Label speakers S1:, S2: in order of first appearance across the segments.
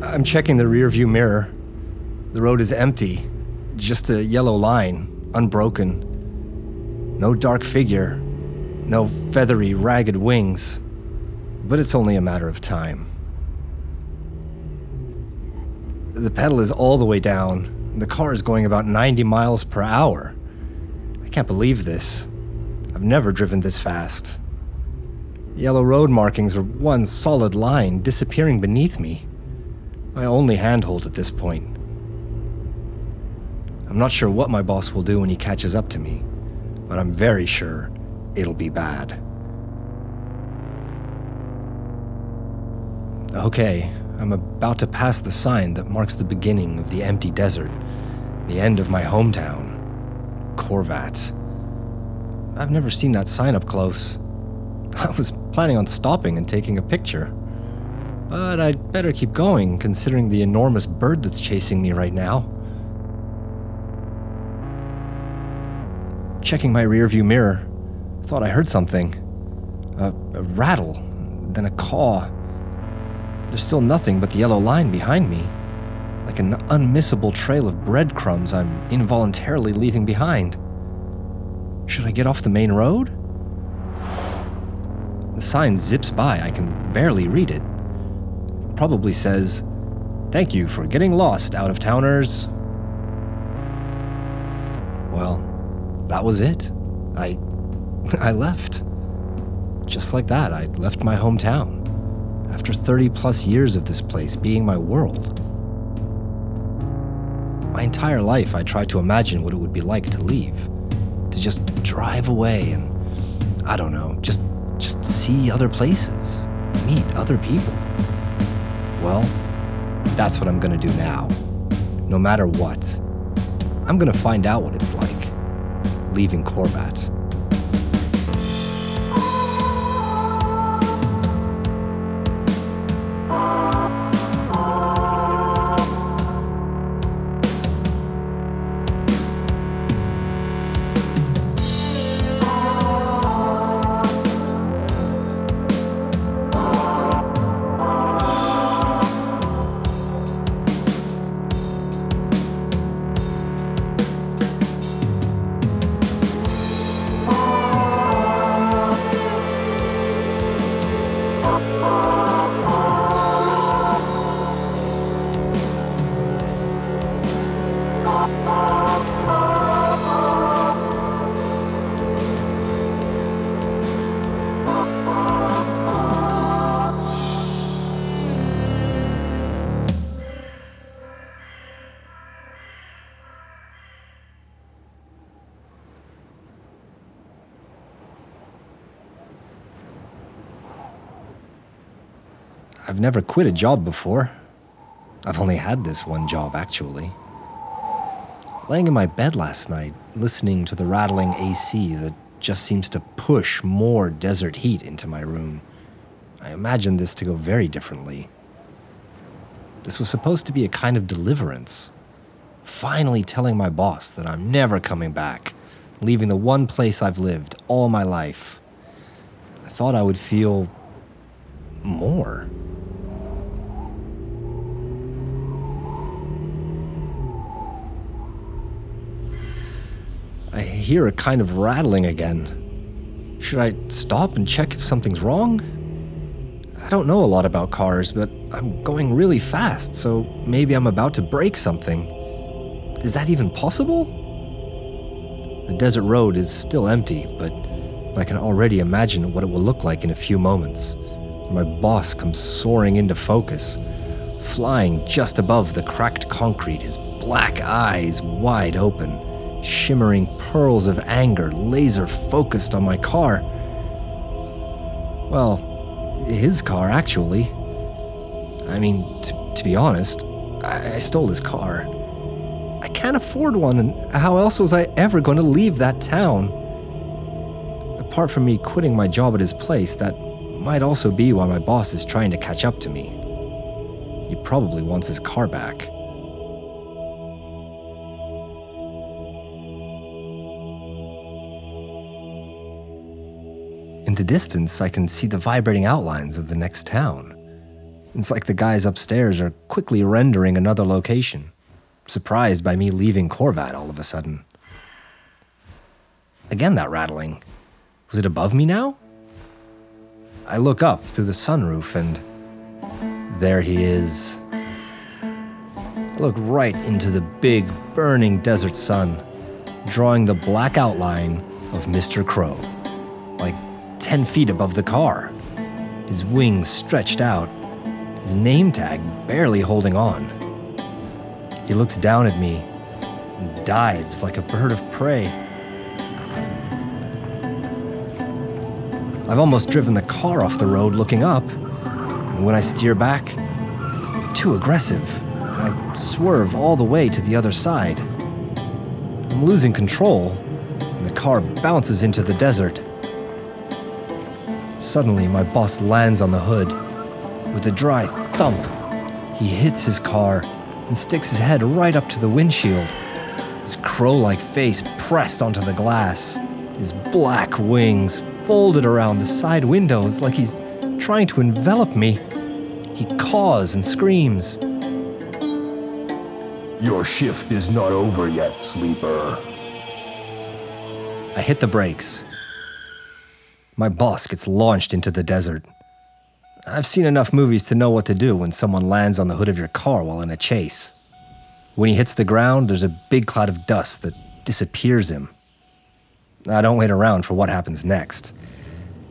S1: I'm checking the rearview mirror. The road is empty, just a yellow line, unbroken. No dark figure, no feathery, ragged wings. But it's only a matter of time. The pedal is all the way down. The car is going about 90 miles per hour. I can't believe this. I've never driven this fast. Yellow road markings are one solid line disappearing beneath me. My only handhold at this point. I'm not sure what my boss will do when he catches up to me, but I'm very sure it'll be bad. Okay, I'm about to pass the sign that marks the beginning of the empty desert, the end of my hometown, Corvat. I've never seen that sign up close. I was planning on stopping and taking a picture. But I'd better keep going, considering the enormous bird that's chasing me right now. Checking my rearview mirror, thought I heard something. A, a rattle, then a caw. There's still nothing but the yellow line behind me, like an unmissable trail of breadcrumbs I'm involuntarily leaving behind. Should I get off the main road? The sign zips by, I can barely read it. Probably says, Thank you for getting lost, out of towners. Well, that was it. I. I left. Just like that, I left my hometown. After 30 plus years of this place being my world. My entire life, I tried to imagine what it would be like to leave. To just drive away and, I don't know, just just see other places, meet other people. Well, that's what I'm gonna do now. No matter what, I'm gonna find out what it's like leaving Corvat. I've never quit a job before. I've only had this one job, actually. Laying in my bed last night, listening to the rattling AC that just seems to push more desert heat into my room, I imagined this to go very differently. This was supposed to be a kind of deliverance. Finally telling my boss that I'm never coming back, leaving the one place I've lived all my life. I thought I would feel more. I hear a kind of rattling again. Should I stop and check if something's wrong? I don't know a lot about cars, but I'm going really fast, so maybe I'm about to break something. Is that even possible? The desert road is still empty, but I can already imagine what it will look like in a few moments. My boss comes soaring into focus, flying just above the cracked concrete, his black eyes wide open, shimmering pearls of anger laser focused on my car. Well, his car, actually. I mean, t- to be honest, I-, I stole his car. I can't afford one, and how else was I ever going to leave that town? Apart from me quitting my job at his place, that might also be why my boss is trying to catch up to me. He probably wants his car back. The distance, I can see the vibrating outlines of the next town. It's like the guys upstairs are quickly rendering another location, surprised by me leaving Corvat all of a sudden. Again, that rattling. Was it above me now? I look up through the sunroof and there he is. I look right into the big, burning desert sun, drawing the black outline of Mr. Crow, like 10 feet above the car, his wings stretched out, his name tag barely holding on. He looks down at me and dives like a bird of prey. I've almost driven the car off the road looking up, and when I steer back, it's too aggressive. I swerve all the way to the other side. I'm losing control, and the car bounces into the desert. Suddenly, my boss lands on the hood. With a dry thump, he hits his car and sticks his head right up to the windshield. His crow like face pressed onto the glass, his black wings folded around the side windows like he's trying to envelop me. He caws and screams.
S2: Your shift is not over yet, sleeper.
S1: I hit the brakes. My boss gets launched into the desert. I've seen enough movies to know what to do when someone lands on the hood of your car while in a chase. When he hits the ground, there's a big cloud of dust that disappears him. I don't wait around for what happens next.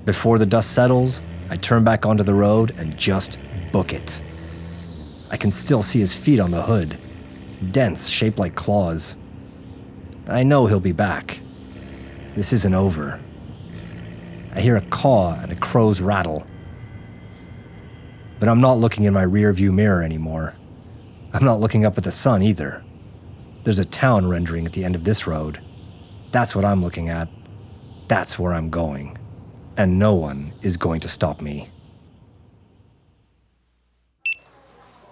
S1: Before the dust settles, I turn back onto the road and just book it. I can still see his feet on the hood, dense, shaped like claws. I know he'll be back. This isn't over. I hear a caw and a crow's rattle. But I'm not looking in my rearview mirror anymore. I'm not looking up at the sun either. There's a town rendering at the end of this road. That's what I'm looking at. That's where I'm going. And no one is going to stop me.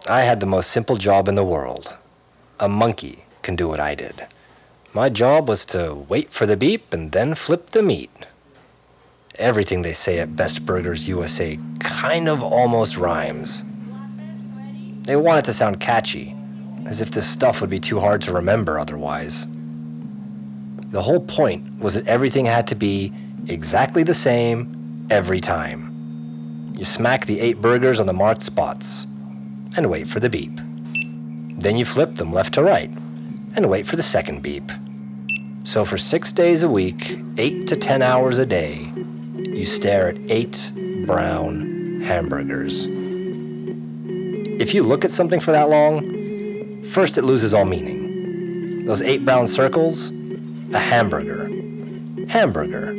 S1: I had the most simple job in the world. A monkey can do what I did. My job was to wait for the beep and then flip the meat. Everything they say at Best Burgers USA kind of almost rhymes. They want it to sound catchy, as if this stuff would be too hard to remember otherwise. The whole point was that everything had to be exactly the same every time. You smack the eight burgers on the marked spots and wait for the beep. Then you flip them left to right and wait for the second beep. So for six days a week, eight to ten hours a day, you stare at eight brown hamburgers. If you look at something for that long, first it loses all meaning. Those eight brown circles, a hamburger. Hamburger.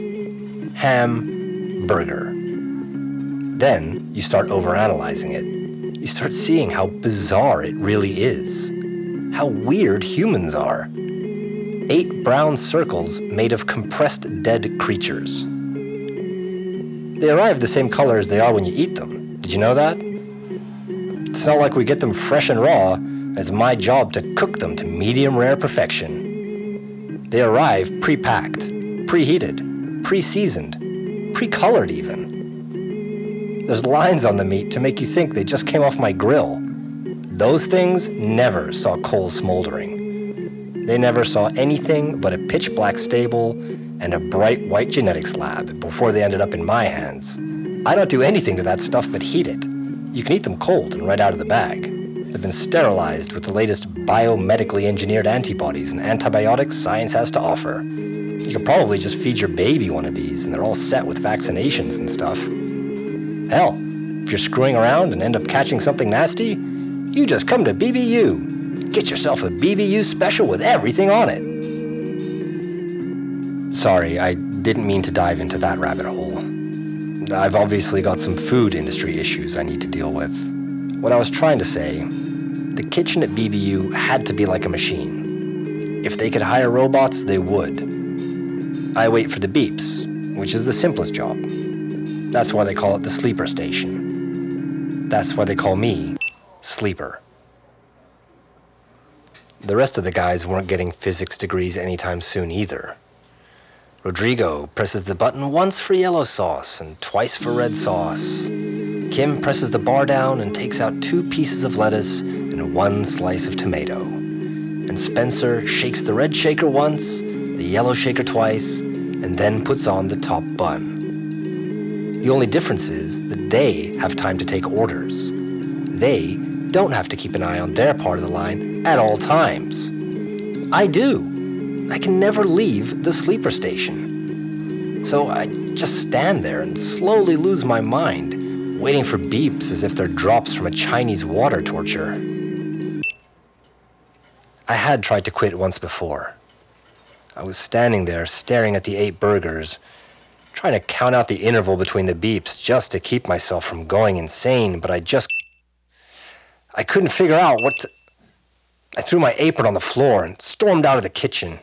S1: Ham burger. Then you start overanalyzing it. You start seeing how bizarre it really is. How weird humans are. Eight brown circles made of compressed dead creatures. They arrive the same color as they are when you eat them. Did you know that? It's not like we get them fresh and raw. It's my job to cook them to medium rare perfection. They arrive pre packed, preheated, pre seasoned, pre colored even. There's lines on the meat to make you think they just came off my grill. Those things never saw coal smoldering. They never saw anything but a pitch black stable and a bright white genetics lab before they ended up in my hands. I don't do anything to that stuff but heat it. You can eat them cold and right out of the bag. They've been sterilized with the latest biomedically engineered antibodies and antibiotics science has to offer. You could probably just feed your baby one of these and they're all set with vaccinations and stuff. Hell, if you're screwing around and end up catching something nasty, you just come to BBU. Get yourself a BBU special with everything on it. Sorry, I didn't mean to dive into that rabbit hole. I've obviously got some food industry issues I need to deal with. What I was trying to say, the kitchen at BBU had to be like a machine. If they could hire robots, they would. I wait for the beeps, which is the simplest job. That's why they call it the sleeper station. That's why they call me Sleeper. The rest of the guys weren't getting physics degrees anytime soon either. Rodrigo presses the button once for yellow sauce and twice for red sauce. Kim presses the bar down and takes out two pieces of lettuce and one slice of tomato. And Spencer shakes the red shaker once, the yellow shaker twice, and then puts on the top bun. The only difference is that they have time to take orders. They don't have to keep an eye on their part of the line at all times. I do. I can never leave the sleeper station. So I just stand there and slowly lose my mind, waiting for beeps as if they're drops from a Chinese water torture. I had tried to quit once before. I was standing there staring at the eight burgers, trying to count out the interval between the beeps just to keep myself from going insane, but I just. I couldn't figure out what to. I threw my apron on the floor and stormed out of the kitchen.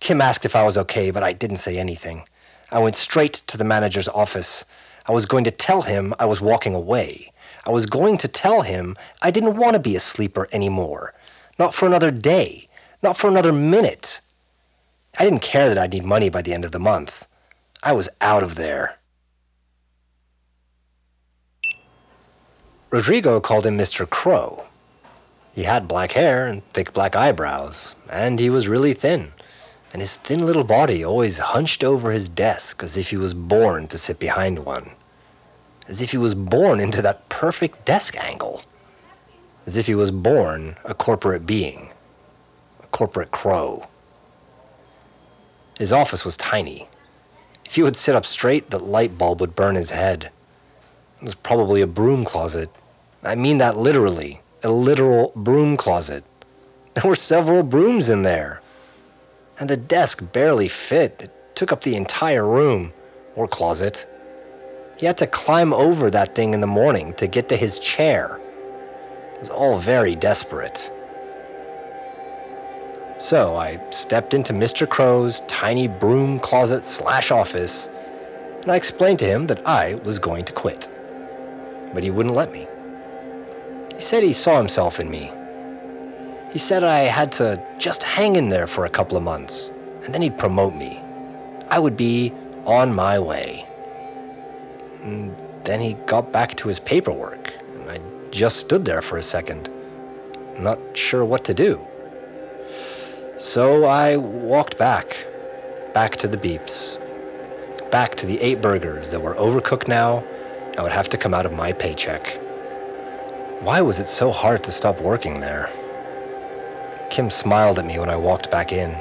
S1: Kim asked if I was okay, but I didn't say anything. I went straight to the manager's office. I was going to tell him I was walking away. I was going to tell him I didn't want to be a sleeper anymore. Not for another day. Not for another minute. I didn't care that I'd need money by the end of the month. I was out of there. Rodrigo called him Mr. Crow. He had black hair and thick black eyebrows, and he was really thin and his thin little body always hunched over his desk as if he was born to sit behind one. As if he was born into that perfect desk angle. As if he was born a corporate being, a corporate crow. His office was tiny. If he would sit up straight, the light bulb would burn his head. It was probably a broom closet. I mean that literally, a literal broom closet. There were several brooms in there and the desk barely fit. It took up the entire room, or closet. He had to climb over that thing in the morning to get to his chair. It was all very desperate. So I stepped into Mr. Crow's tiny broom closet slash office, and I explained to him that I was going to quit. But he wouldn't let me. He said he saw himself in me he said I had to just hang in there for a couple of months, and then he'd promote me. I would be on my way. And then he got back to his paperwork, and I just stood there for a second, not sure what to do. So I walked back, back to the beeps, back to the eight burgers that were overcooked now and would have to come out of my paycheck. Why was it so hard to stop working there? Kim smiled at me when I walked back in,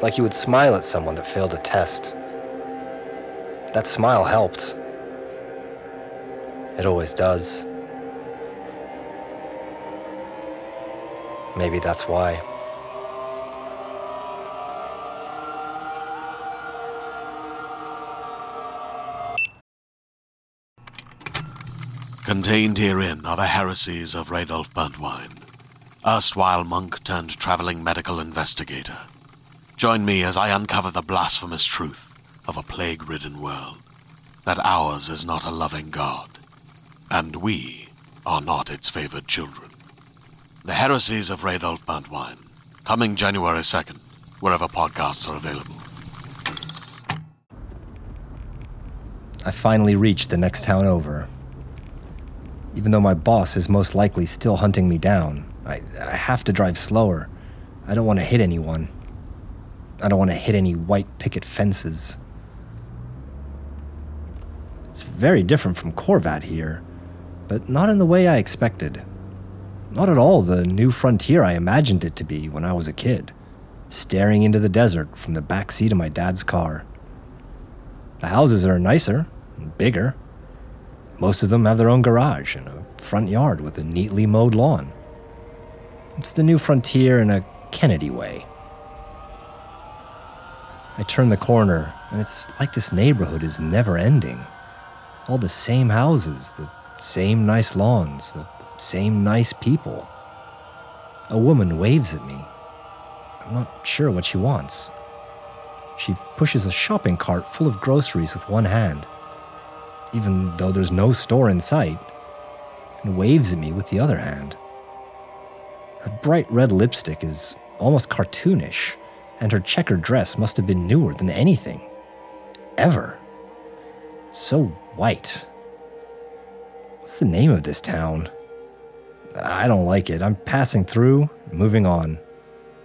S1: like he would smile at someone that failed a test. That smile helped. It always does. Maybe that's why.
S3: Contained herein are the heresies of Radolf Burntwine erstwhile monk turned traveling medical investigator. Join me as I uncover the blasphemous truth of a plague ridden world that ours is not a loving God, and we are not its favored children. The Heresies of Radolf Burntwine, coming January 2nd, wherever podcasts are available.
S1: I finally reached the next town over. Even though my boss is most likely still hunting me down, I, I have to drive slower. I don't want to hit anyone. I don't want to hit any white picket fences. It's very different from Corvat here, but not in the way I expected. Not at all the new frontier I imagined it to be when I was a kid, staring into the desert from the back seat of my dad's car. The houses are nicer and bigger. Most of them have their own garage and a front yard with a neatly mowed lawn. It's the new frontier in a Kennedy way. I turn the corner, and it's like this neighborhood is never ending. All the same houses, the same nice lawns, the same nice people. A woman waves at me. I'm not sure what she wants. She pushes a shopping cart full of groceries with one hand, even though there's no store in sight, and waves at me with the other hand. Her bright red lipstick is almost cartoonish, and her checkered dress must have been newer than anything. Ever. So white. What's the name of this town? I don't like it. I'm passing through, moving on.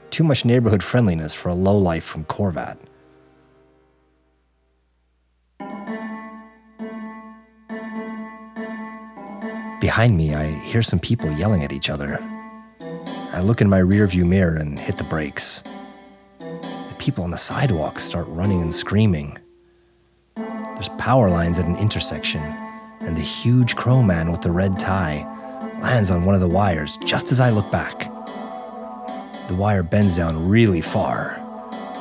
S1: Too much neighborhood friendliness for a lowlife from Corvat. Behind me, I hear some people yelling at each other. I look in my rearview mirror and hit the brakes. The people on the sidewalk start running and screaming. There's power lines at an intersection, and the huge crow man with the red tie lands on one of the wires just as I look back. The wire bends down really far,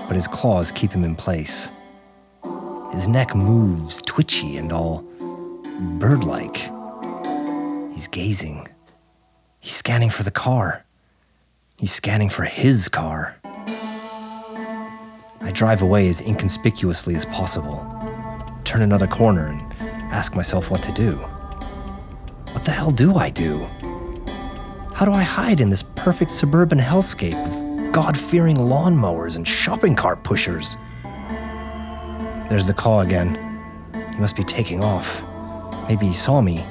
S1: but his claws keep him in place. His neck moves twitchy and all bird like. He's gazing. He's scanning for the car. He's scanning for his car. I drive away as inconspicuously as possible, turn another corner, and ask myself what to do. What the hell do I do? How do I hide in this perfect suburban hellscape of God fearing lawnmowers and shopping cart pushers? There's the call again. He must be taking off. Maybe he saw me.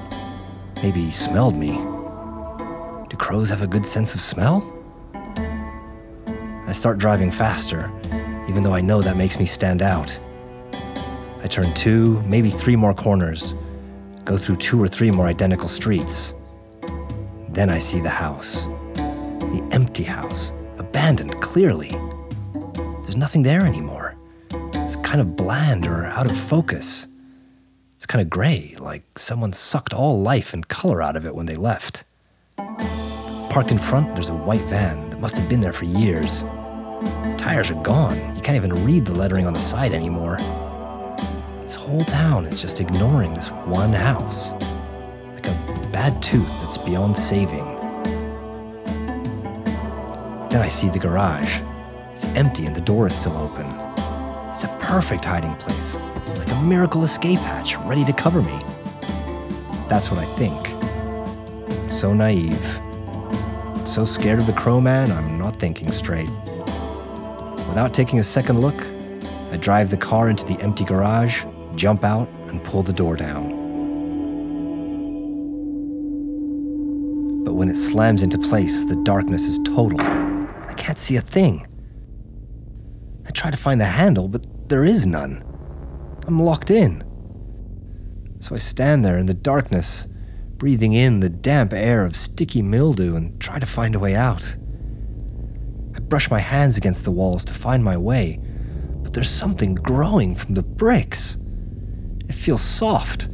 S1: Maybe he smelled me. Do crows have a good sense of smell? I start driving faster, even though I know that makes me stand out. I turn two, maybe three more corners, go through two or three more identical streets. Then I see the house. The empty house, abandoned clearly. There's nothing there anymore. It's kind of bland or out of focus. It's kind of gray, like someone sucked all life and color out of it when they left. Parked in front, there's a white van that must have been there for years. Tires are gone. You can't even read the lettering on the side anymore. This whole town is just ignoring this one house. Like a bad tooth that's beyond saving. Then I see the garage. It's empty and the door is still open. It's a perfect hiding place, like a miracle escape hatch ready to cover me. That's what I think. So naive. So scared of the crow man, I'm not thinking straight. Without taking a second look, I drive the car into the empty garage, jump out, and pull the door down. But when it slams into place, the darkness is total. I can't see a thing. I try to find the handle, but there is none. I'm locked in. So I stand there in the darkness, breathing in the damp air of sticky mildew and try to find a way out. Brush my hands against the walls to find my way, but there's something growing from the bricks. It feels soft,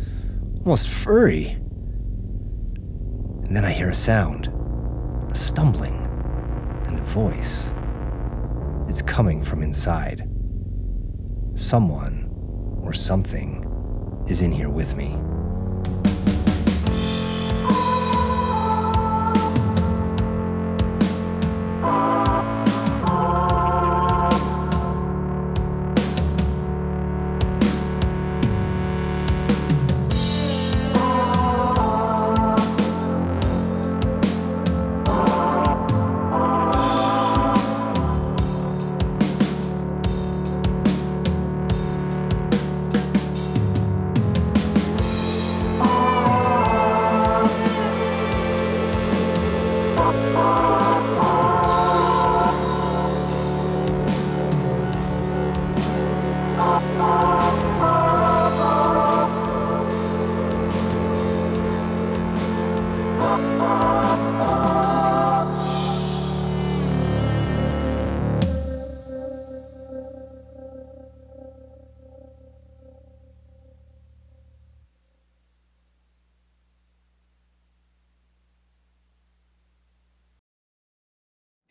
S1: almost furry. And then I hear a sound, a stumbling, and a voice. It's coming from inside. Someone or something is in here with me.